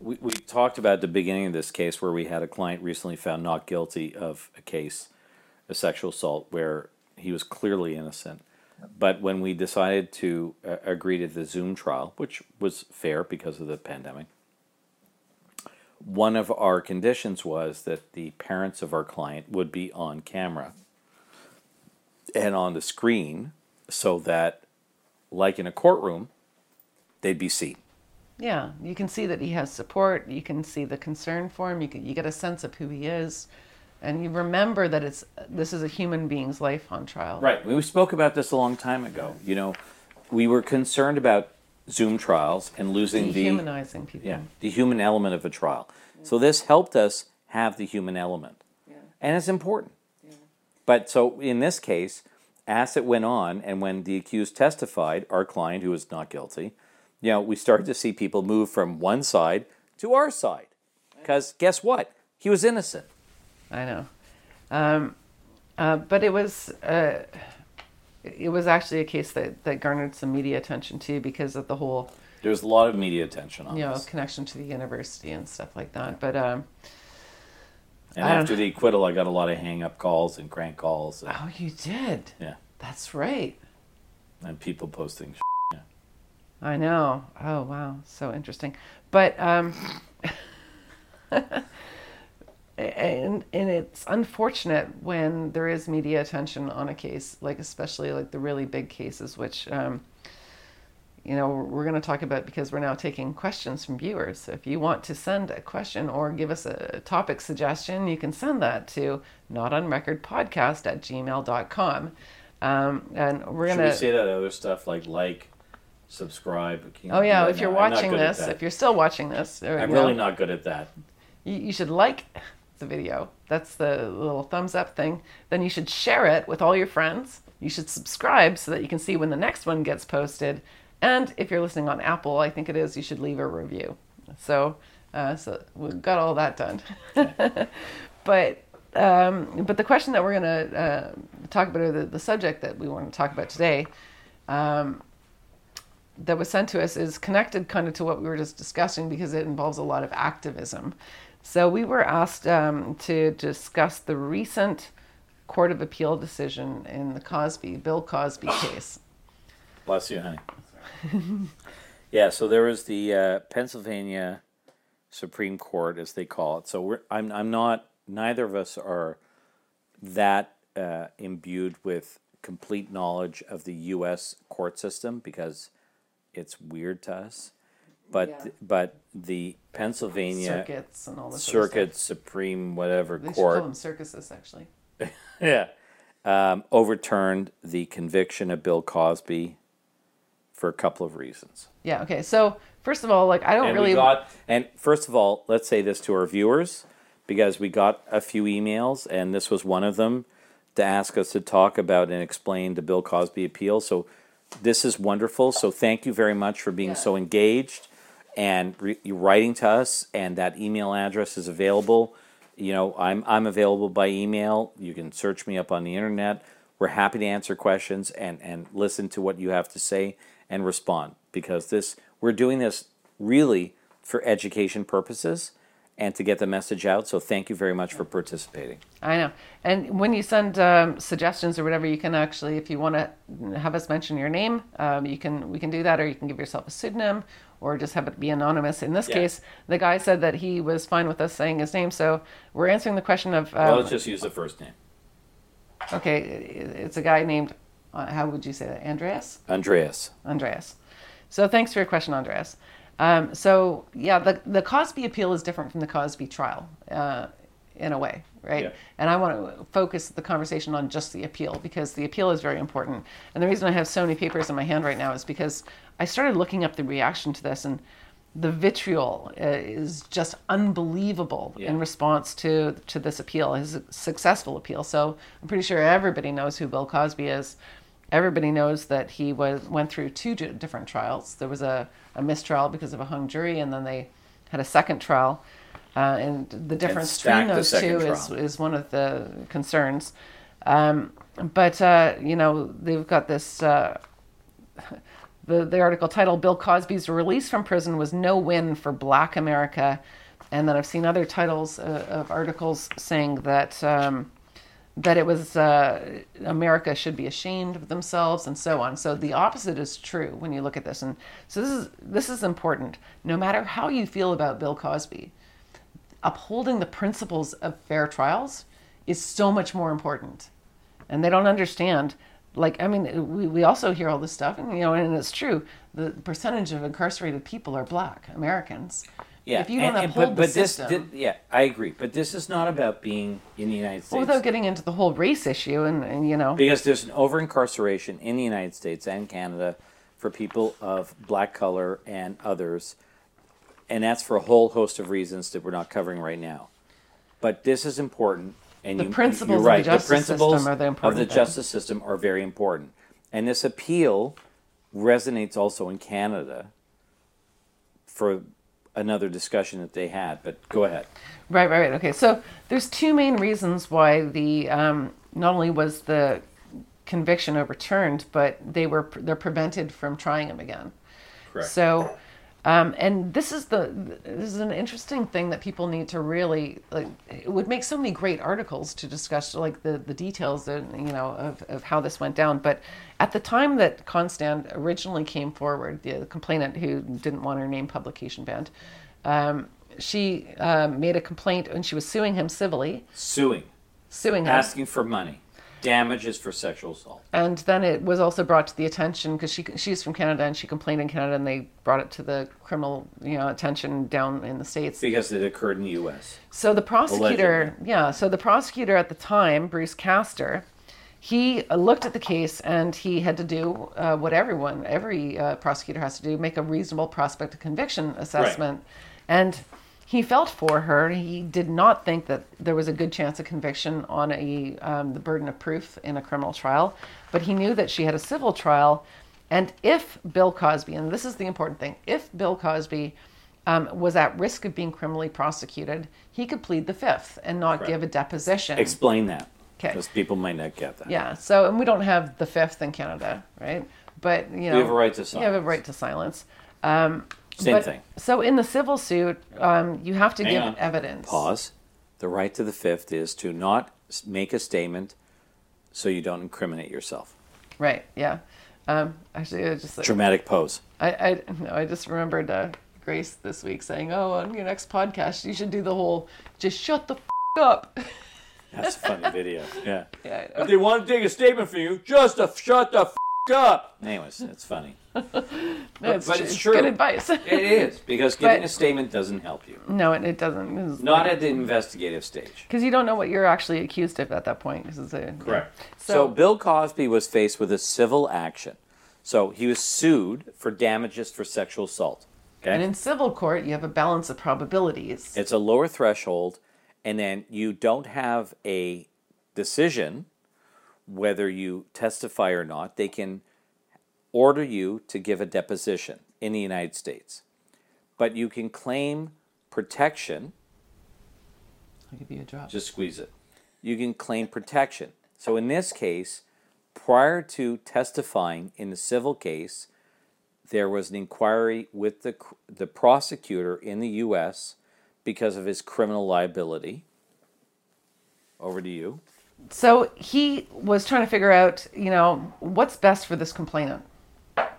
we, we talked about at the beginning of this case where we had a client recently found not guilty of a case, a sexual assault where he was clearly innocent. But when we decided to uh, agree to the Zoom trial, which was fair because of the pandemic, one of our conditions was that the parents of our client would be on camera and on the screen so that, like in a courtroom, they'd be seen. Yeah, you can see that he has support. You can see the concern for him. You can, you get a sense of who he is, and you remember that it's this is a human being's life on trial. Right. We spoke about this a long time ago. You know, we were concerned about Zoom trials and losing the Dehumanizing people. yeah the human element of a trial. So this helped us have the human element, and it's important. But so in this case, as it went on, and when the accused testified, our client who was not guilty, you know, we started to see people move from one side to our side, because guess what? He was innocent. I know. Um, uh, but it was uh, it was actually a case that, that garnered some media attention too because of the whole There was a lot of media attention on you know this. connection to the university and stuff like that. But um, And I after the acquittal, I got a lot of hang up calls and crank calls. And, oh, you did. yeah. That's right. And people posting. Yeah. I know. Oh wow, so interesting. But um, and and it's unfortunate when there is media attention on a case, like especially like the really big cases, which um, you know we're going to talk about because we're now taking questions from viewers. So if you want to send a question or give us a topic suggestion, you can send that to not on record podcast at gmail.com. Um, and we're gonna we say that other stuff like like, subscribe? Oh yeah, if you're not watching this, if you're still watching this, I'm really know, not good at that. you, you should like, the video. That's the little thumbs up thing. Then you should share it with all your friends. You should subscribe so that you can see when the next one gets posted. And if you're listening on Apple, I think it is, you should leave a review. So, uh, so we've got all that done. but um, but the question that we're going to uh, talk about, or the, the subject that we want to talk about today, um, that was sent to us is connected kind of to what we were just discussing because it involves a lot of activism. So we were asked um, to discuss the recent Court of Appeal decision in the Cosby, Bill Cosby case. Bless you, honey. yeah, so there was the uh, Pennsylvania Supreme Court, as they call it. So we're, I'm, I'm not, neither of us are that uh, imbued with complete knowledge of the U.S. court system because it's weird to us. But Yeah. but the Pennsylvania Circuits and all this other Circuit. Supreme whatever They should call court them circuses, actually. yeah um, overturned the conviction of Bill Cosby for a couple of reasons. Yeah. Okay. So first of all, like I don't and really. we got and first of all let's say this to our viewers because we got a few emails and this was one of them to ask us to talk about and explain the bill cosby appeal so this is wonderful so thank you very much for being Yeah. so engaged and re- writing to us and that email address is available you know i'm i'm available by email you can search me up on the internet we're happy to answer questions and and listen to what you have to say and respond because this we're doing this really for education purposes and to get the message out so thank you very much for participating I know. And when you send um, suggestions or whatever, you can actually, if you want to have us mention your name, um, you can. We can do that, or you can give yourself a pseudonym, or just have it be anonymous. In this Yeah. case, the guy said that he was fine with us saying his name, so we're answering the question of. well Um, let's just use the first name okay, it's a guy named. Uh, how would you say that? Andreas. andreas Andreas. So thanks for your question, Andreas. Um, so yeah, the the Cosby appeal is different from the Cosby trial uh, in a way, right? Yeah. And I want to focus the conversation on just the appeal because the appeal is very important. And the reason I have so many papers in my hand right now is because I started looking up the reaction to this and. The vitriol uh, is just unbelievable Yeah. in response to to this appeal, his successful appeal. So I'm pretty sure everybody knows who Bill Cosby is everybody knows that he was went through two different trials. There was a, a mistrial because of a hung jury, and then they had a second trial. Uh, and the difference between those two is, trial. is one of the concerns. Um, but uh, you know they've got this. Uh, the, the article title Bill Cosby's release from prison was no win for black America. And then I've seen other titles uh, of articles saying that um, that it was uh, America should be ashamed of themselves and so on. So the opposite is true when you look at this. And so this is this is important. No matter how you feel about Bill Cosby, upholding the principles of fair trials is so much more important. And they don't understand like i mean we, we also hear all this stuff and you know and it's true the percentage of incarcerated people are black americans. Yeah if you don't and- and- uphold but, the this system yeah i agree but this is not about being in the united states well, without getting into the whole race issue and, and you know. Because there's an over incarceration in the United States and Canada for people of black color and others, and that's for a whole host of reasons that we're not covering right now. But this is important, and The you, principles you're of the right. justice principles system are the of the thing. justice system are very important, and this appeal resonates also in Canada for another discussion that they had. But go ahead. Right, right, right. Okay, so there's two main reasons why the um, not only was the conviction overturned, but they were they're prevented from trying him again. Correct. So, um, and this is the this is an interesting thing that people need to really like. It would make so many great articles to discuss like the the details and you know of of how this went down. But at the time that Constand originally came forward, the complainant who didn't want her name publication banned. Um, she um, made a complaint and she was suing him civilly, Suing, suing him. asking for money, damages for sexual assault. And then it was also brought to the attention because she she's from Canada and she complained in Canada and they brought it to the criminal you know attention down in the states. Because it occurred in the U.S. So the prosecutor, Allegedly. yeah, so the prosecutor at the time, Bruce Castor, he uh, looked at the case and he had to do uh, what everyone, every uh, prosecutor has to do, make a reasonable prospect of conviction assessment, and he felt for her. He did not think that there was a good chance of conviction on a um, the burden of proof in a criminal trial, but he knew that she had a civil trial, and if Bill Cosby, and this is the important thing, if Bill Cosby um, was at risk of being criminally prosecuted, he could plead the fifth and not give a deposition. Explain that. Okay. Because people might not get that. Yeah. So, and we don't have the fifth in Canada, right? But you know, have a right to silence. You have a right to silence. Um, Same but- thing. So, in the civil suit, um, you have to Hang give on. evidence. Pause. The right to the fifth is to not make a statement so you don't incriminate yourself. Right. Yeah. Um, actually, I just Dramatic pose. I I, no, I just remembered uh, Grace this week saying, "Oh, on your next podcast, you should do the whole just shut the f- up." That's a funny video. Yeah. yeah. If they want to take a statement from you, just shut the f- up. Anyways, it's funny. No, but it's it's true. Good advice. It is because giving But- a statement doesn't help you. no, it, it doesn't. Not at the investigative stage. because you don't know what you're actually accused of at that point. This is a So, So, Bill Cosby was faced with a civil action. So he was sued for damages for sexual assault. Okay. and in civil court, you have a balance of probabilities. It's a lower threshold, and then you don't have a decision whether you testify or not. They can order you to give a deposition in the United States, but you can claim protection. I'll give you a drop. Just squeeze it. You can claim protection. So in this case, prior to testifying in the civil case, there was an inquiry with the the prosecutor in the U.S. because of his criminal liability. Over to you. So he was trying to figure out, you know, what's best for this complainant.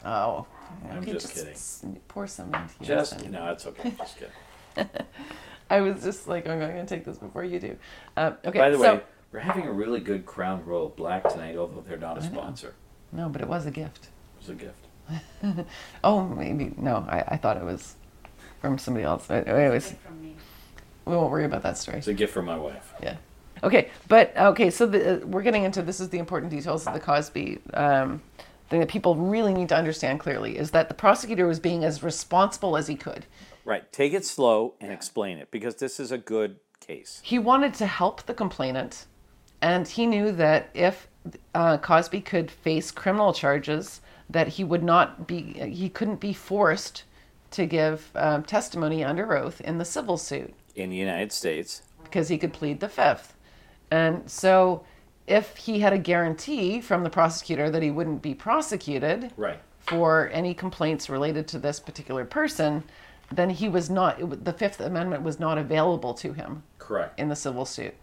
Oh, I'm you just kidding. Pour some into yours Just then. no, it's okay. Just kidding. I was just like, I'm going to take this before you do. Um, okay. By the so, way, we're having a really good Crown Royal Black tonight, although they're not a sponsor. no, but it was a gift. It was a gift. Oh, maybe no. I, I thought it was from somebody else. But anyways, from me. we won't worry about that story. It's a gift from my wife. Yeah. Okay, but okay, so the, uh, we're getting into this is the important details of the Cosby um, thing that people really need to understand clearly is that the prosecutor was being as responsible as he could. Right. Take it slow and explain it because this is a good case. He wanted to help the complainant, and he knew that if uh, Cosby could face criminal charges, that he would not be he couldn't be forced to give um, testimony under oath in the civil suit. In the United States, because he could plead the fifth. And so, if he had a guarantee from the prosecutor that he wouldn't be prosecuted Right. for any complaints related to this particular person, then he was not, it, the Fifth Amendment was not available to him correct. in the civil suit.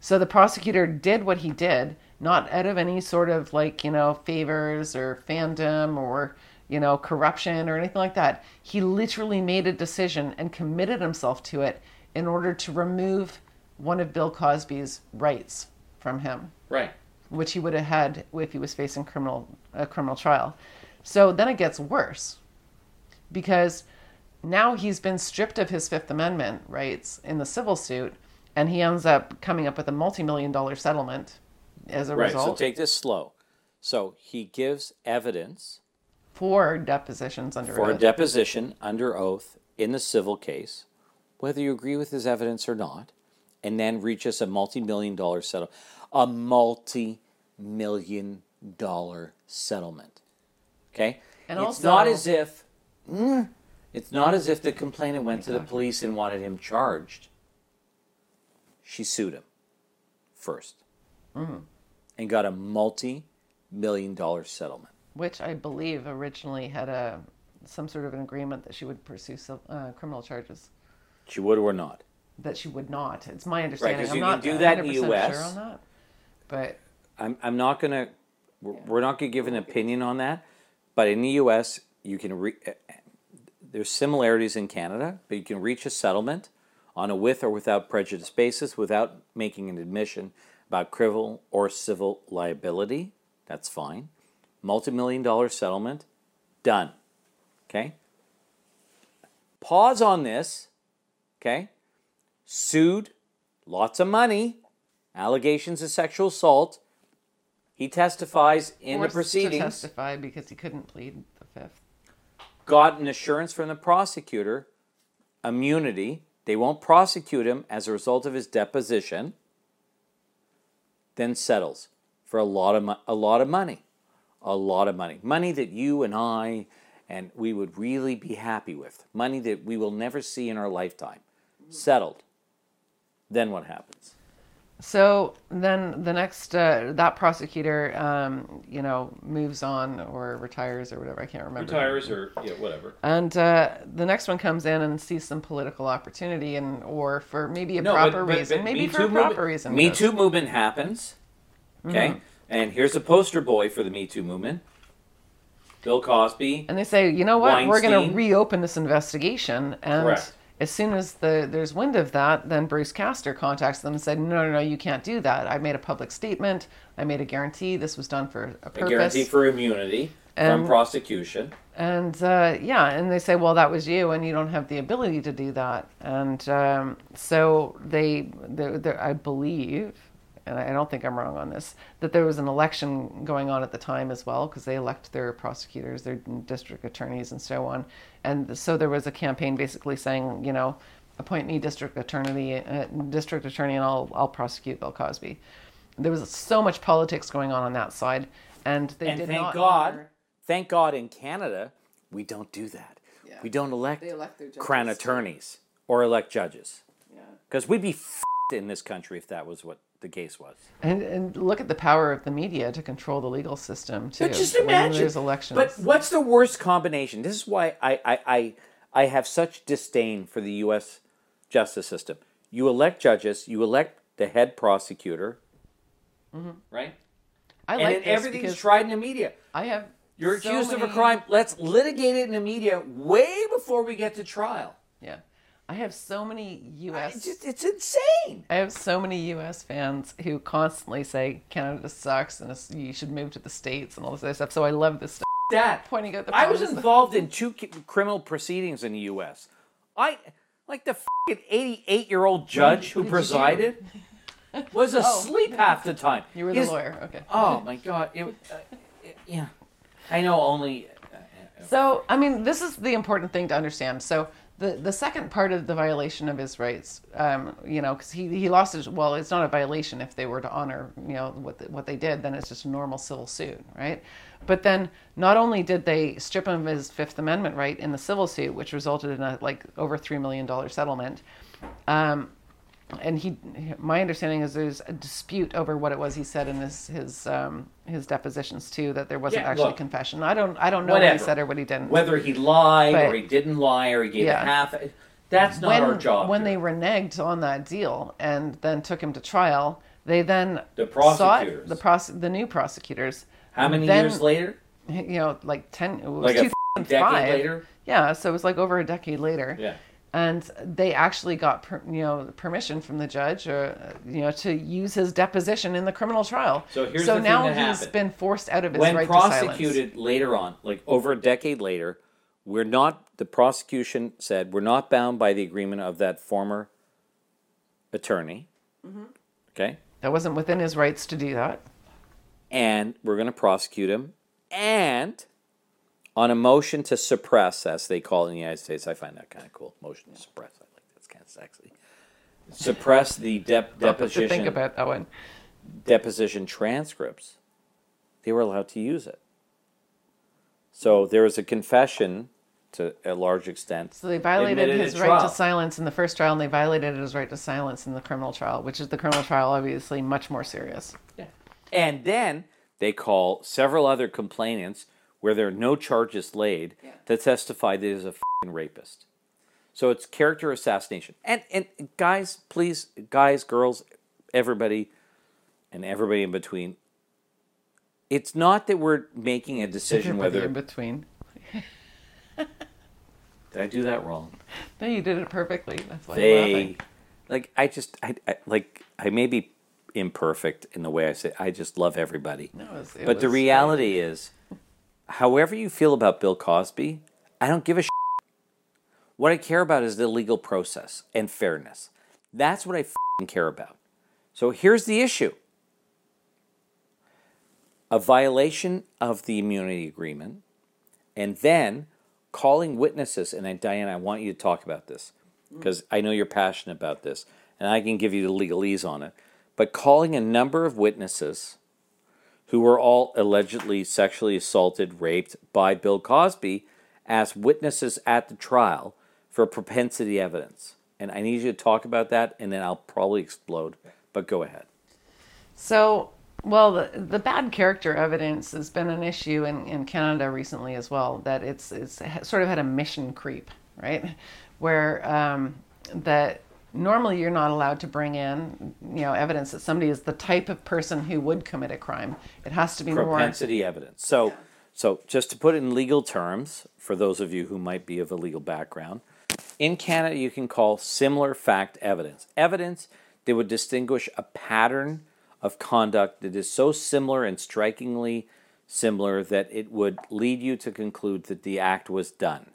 So the prosecutor did what he did, not out of any sort of like, you know, favors or fandom or, you know, corruption or anything like that. He literally made a decision and committed himself to it in order to remove one of Bill Cosby's rights from him, Right. which he would have had if he was facing criminal a criminal trial. So then it gets worse because now he's been stripped of his Fifth Amendment rights in the civil suit, and he ends up coming up with a multi-million dollar settlement as a result. Right. So take this slow. So he gives evidence for depositions under for a oath. deposition under oath in the civil case, whether you agree with his evidence or not, and then reach us a multi-million dollar settlement. A multi-million dollar settlement. Okay? And it's also- not as if mm, it's not as if the complainant went to the police and wanted him charged. She sued him 1st Mm-hmm. and got a multi-million dollar settlement. which I believe originally had a some sort of an agreement that she would pursue uh, criminal charges. She would or not. That she would not. It's my understanding. 'cause I'm you can not do that in the 100% US. sure on that, but I'm, I'm not going to, we're, we're not going to give an opinion on that, but in the US, you can, re, uh, there's similarities in Canada, but you can reach a settlement on a with or without prejudice basis without making an admission about criminal or civil liability. That's fine. Multi-million dollar settlement, done. Okay? Pause on this. Okay? Sued, lots of money, allegations of sexual assault. He testifies in the forced to proceedings, testify because he couldn't plead the fifth. got an assurance from the prosecutor, immunity, they won't prosecute him as a result of his deposition, then settles for a lot of mo- a lot of money, a lot of money, money that you and I and we would really be happy with, money that we will never see in our lifetime, settled. Then what happens? So then the next uh, that prosecutor, um, you know, moves on or retires or whatever. I can't remember. Retires or yeah, whatever. And uh, the next one comes in and sees some political opportunity, and or for maybe a proper reason, maybe Me for a Too proper movement- reason. Me Too movement happens. Okay, Mm-hmm. and here's a poster boy for the Me Too movement. Bill Cosby. And they say, you know what, we're going to reopen this investigation, and Correct. As soon as the there's wind of that, then Bruce Castor contacts them and said, no, no, no, you can't do that. I made a public statement. I made a guarantee. This was done for a A guarantee for immunity from And- prosecution. And uh, yeah, and they say, well, that was you, and you don't have the ability to do that. And um, so they, they, they, I believe, and I don't think I'm wrong on this, that there was an election going on at the time as well, because they elect their prosecutors, their district attorneys, and so on. And so there was a campaign basically saying, you know, appoint me district attorney, uh, district attorney, and I'll I'll prosecute Bill Cosby. There was so much politics going on on that side, and they And did thank not God, honor- thank God in Canada, we don't do that. Yeah. We don't elect, They elect their crown attorneys or elect judges. Yeah. Because we'd be f***ed in this country if that was what the case was. And, and look at the power of the media to control the legal system too. But just imagine. there's elections. But what's the worst combination? This is why I, I, I, I have such disdain for the U.S. justice system. You elect judges, you elect the head prosecutor, mm-hmm. right? I And like this everything's tried in the media. I have. You're so accused of a crime. Let's litigate it in the media way before we get to trial. Yeah, I have so many U.S. It's, just, it's insane. I have so many U.S. fans who constantly say Canada sucks and you should move to the states and all this other stuff. So I love this stuff. That Pointing out the I was involved in two criminal proceedings in the U.S. I like the fucking 88 year old judge who presided was oh. asleep half the time. You were the His- lawyer, okay? Oh my god! It, uh, it- yeah, I know only. Uh, uh, uh, so, I mean, this is the important thing to understand. So, the, the second part of the violation of his rights, um, you know, because he, he lost his, well, it's not a violation if they were to honor, you know, what, the, what they did, then it's just a normal civil suit, right? But then not only did they strip him of his Fifth Amendment right in the civil suit, which resulted in a like over $3 million settlement, um, and he my understanding is there's a dispute over what it was he said in his his um his depositions too that there wasn't Yeah, actually look. confession i don't i don't know what he said or what he didn't Whether he lied or he didn't lie or he gave Yeah. a half, that's not when our job. when here. they reneged on that deal and then took him to trial they then The prosecutors. the pros the new prosecutors how many then, years later? you know like 10 it was Like a decade later? yeah so it was like over a decade later Yeah. And they actually got per, you know permission from the judge or uh, you know to use his deposition in the criminal trial So here's so the thing now that he's happened. been forced out of his when right to silence prosecuted later on, like over a decade later, we're not. The prosecution said we're not bound by the agreement of that former attorney. Mm-hmm. Okay, that wasn't within his rights to do that and we're going to prosecute him, and on a motion to suppress, as they call it in the United States, I find that kind of cool. Motion to suppress. I like that's kind of sexy. Suppress the dep- to deposition. think about that one deposition transcripts, they were allowed to use it. So there was a confession to a large extent. So they violated his at right to silence in the first trial, and they violated his right to silence in the criminal trial, which is the criminal trial, obviously much more serious. Yeah. And then they call several other complainants where there are no charges laid to testify that he's a fing rapist. So it's character assassination. And and guys, please, guys, girls, everybody, and everybody in between. It's not that we're making a decision Everybody whether in between. did I do that wrong. No, you did it perfectly. That's why I'm they like I just I, I like I may be imperfect in the way I say I just love everybody. No, it was- it but the was reality is however you feel about Bill Cosby, I don't give a shit. What I care about is the legal process and fairness. That's what I fing care about. So here's the issue. A violation of the immunity agreement and then calling witnesses and I, Diane, I want you to talk about this mm. because I know you're passionate about this, and I can give you the legalese on it. But calling a number of witnesses who were all allegedly sexually assaulted, raped by Bill Cosby as witnesses at the trial for propensity evidence. And I need you to talk about that, and then I'll probably explode. But go ahead. So, well, the, the bad character evidence has been an issue in, in Canada recently as well. That it's it's sort of had a mission creep, right? Where um, that normally you're not allowed to bring in, you know, evidence that somebody is the type of person who would commit a crime. It has to be propensity more... evidence. So, so just to put it in legal terms, for those of you who might be of a legal background, in Canada you can call similar fact evidence evidence that would distinguish a pattern of conduct that is so similar and strikingly similar that it would lead you to conclude that the act was done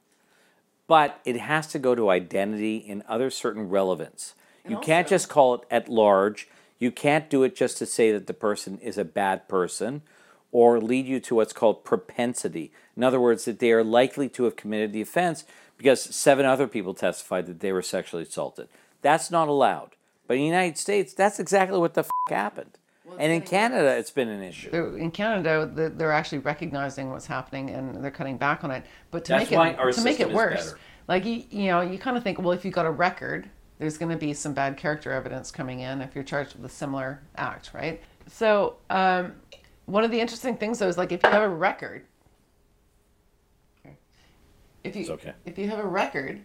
but it has to go to identity and other certain relevance. And you also, can't just call it at large. You can't do it just to say that the person is a bad person or lead you to what's called propensity. In other words, that they are likely to have committed the offense because seven other people testified that they were sexually assaulted. That's not allowed. But in the United States, that's exactly what the f- happened. Well, and in Canada, worse. it's been an issue. in Canada, they're actually recognizing what's happening and they're cutting back on it. But to That's make it to make it worse, like you, you know, you kind of think, well, if you've got a record, there's going to be some bad character evidence coming in if you're charged with a similar act, right? So um, one of the interesting things though is like if you have a record, if you okay. if you have a record,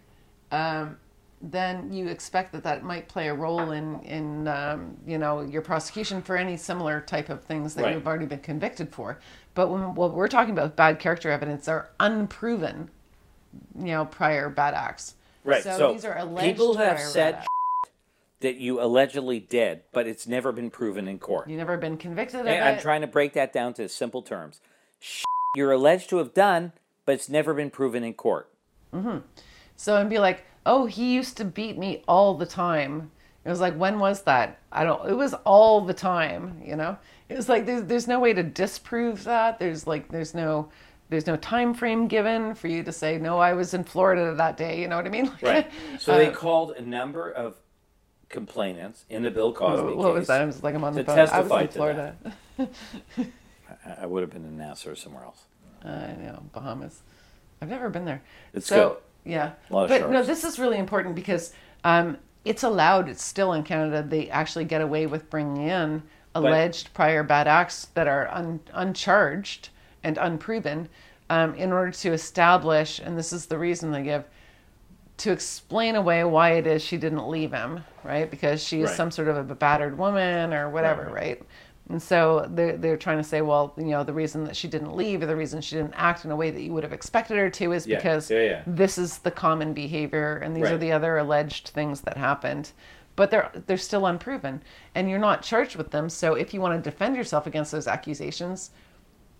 um, then you expect that that might play a role in in um, you know your prosecution for any similar type of things that right. you've already been convicted for. But when what we're talking about bad character evidence are unproven, you know, prior bad acts. Right. So, so these are alleged people have said that you allegedly did, but it's never been proven in court. You've never been convicted of and it. I'm trying to break that down to simple terms. You're alleged to have done, but it's never been proven in court. Mm-hmm. So and be like, oh, he used to beat me all the time. It was like, when was that? I don't, it was all the time, you know? It was like, there's, there's no way to disprove that. There's like, there's no, there's no time frame given for you to say, no, I was in Florida that day. You know what I mean? right. So uh, they called a number of complainants in the Bill Cosby what, what case. was that? I was like, I'm on the phone. I was in Florida. I would have been in Nassau or somewhere else. I know, Bahamas. I've never been there. It's so, good. Yeah. but sharks. no, this is really important because um, it's allowed. It's still in Canada. They actually get away with bringing in alleged but, prior bad acts that are un, uncharged and unproven um, in order to establish, and this is the reason they give, to explain away why it is she didn't leave him, right? Because she is right. some sort of a battered woman or whatever, right? right? And so they're, they're trying to say, well, you know, the reason that she didn't leave or the reason she didn't act in a way that you would have expected her to is yeah. because yeah, yeah. this is the common behavior and these right. are the other alleged things that happened. But they're they're still unproven, and you're not charged with them. So if you want to defend yourself against those accusations,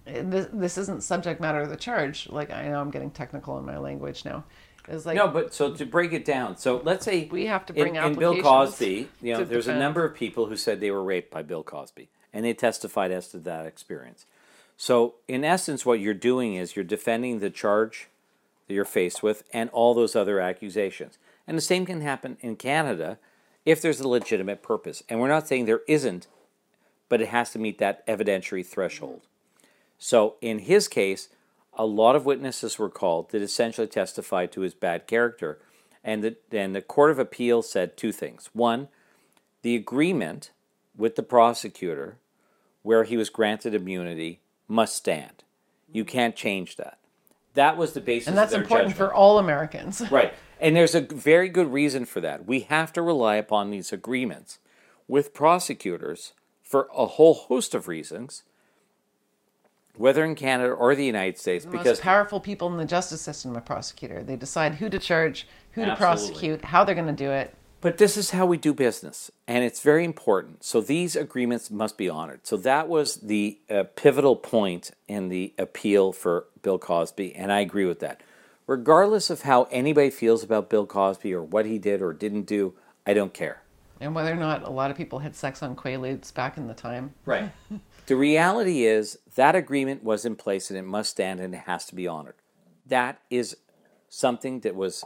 eh, this, this isn't subject matter of the charge. Like I know I'm getting technical in my language now. It's like no, but so to break it down, so let's say we have to bring in, in Bill Cosby. You know, there's defend. a number of people who said they were raped by Bill Cosby and they testified as to that experience. So, in essence, what you're doing is you're defending the charge that you're faced with and all those other accusations. And the same can happen in Canada if there's a legitimate purpose. And we're not saying there isn't, but it has to meet that evidentiary threshold. So, in his case, a lot of witnesses were called that essentially testified to his bad character. And the, and the Court of Appeal said two things. One, the agreement with the prosecutor where he was granted immunity must stand. You mm-hmm. can't change that. That was the basis And that's important judgment. for all Americans. right. And there's a very good reason for that. We have to rely upon these agreements with prosecutors for a whole host of reasons, whether in Canada or the United States. The because most powerful people in the justice system, a prosecutor. They decide who to charge, who Absolutely. to prosecute, how they're going to do it. But this is how we do business, and it's very important. So these agreements must be honored. So that was the uh, pivotal point in the appeal for Bill Cosby, and I agree with that. Regardless of how anybody feels about Bill Cosby or what he did or didn't do, I don't care. And whether or not a lot of people had sex on Quaaludes back in the time. Right. the reality is that agreement was in place and it must stand and it has to be honored. That is something that was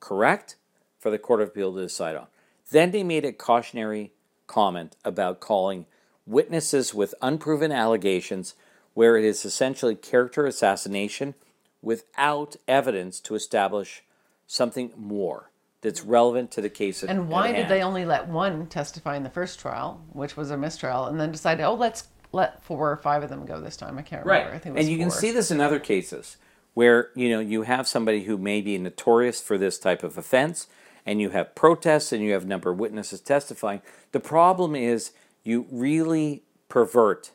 correct for the Court of Appeal to decide on. Then they made a cautionary comment about calling witnesses with unproven allegations where it is essentially character assassination without evidence to establish something more that's relevant to the case at And why at did hand. they only let one testify in the first trial, which was a mistrial, and then decide, oh, let's let four or five of them go this time? I can't remember. I think it was and you can see this in other cases where you know you have somebody who may be notorious for this type of offense and you have protests and you have a number of witnesses testifying the problem is you really pervert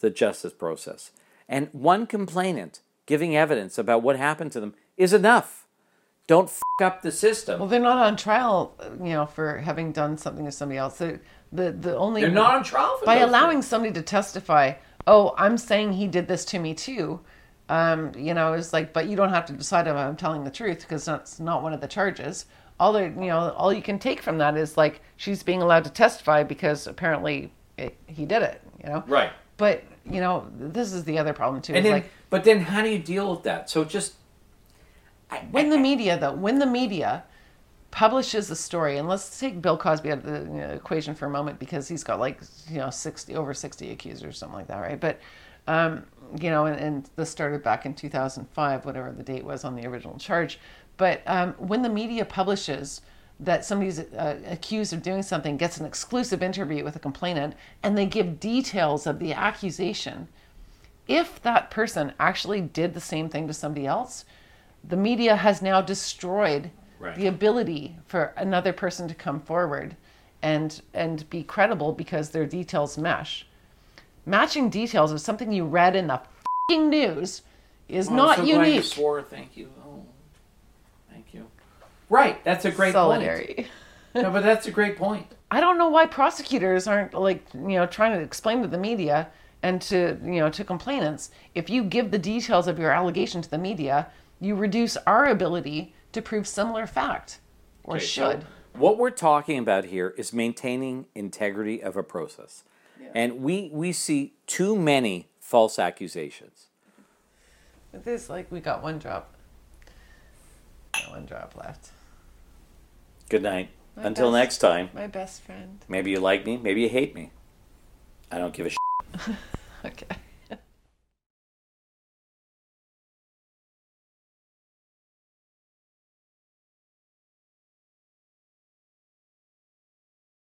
the justice process and one complainant giving evidence about what happened to them is enough don't f- up the system Well, they're not on trial, you know, for having done something to somebody else. They're, the the only they're not on trial for by allowing things. somebody to testify. Oh, I'm saying he did this to me too. Um, you know, it's like, but you don't have to decide if I'm telling the truth because that's not one of the charges. All the you know, all you can take from that is like she's being allowed to testify because apparently it, he did it. You know, Right. But you know, this is the other problem too. and then like but then how do you deal with that so just when the media though when the media publishes a story and let's take bill cosby out of the you know, equation for a moment because he's got like you know 60 over 60 accusers or something like that right but um, you know and, and this started back in 2005 whatever the date was on the original charge but um, when the media publishes that somebody's uh, accused of doing something gets an exclusive interview with a complainant and they give details of the accusation if that person actually did the same thing to somebody else, the media has now destroyed Right. the ability for another person to come forward and and be credible because their details mesh. Matching details of something you read in the fing news is not unique. swore. Thank you. Thank you. Right. That's a great point. Solidarity. No, but that's a great point. I don't know why prosecutors aren't like you know trying to explain to the media and to you know to complainants if you give the details of your allegation to the media, you reduce our ability to prove similar fact or Okay, so should. what we're talking about here is maintaining integrity of a process. And we, we see too many false accusations. With this, like we got one drop, Got one drop left. Good night. My Until best- next time. My best friend. Maybe you like me, maybe you hate me. I don't give a shit. Okay.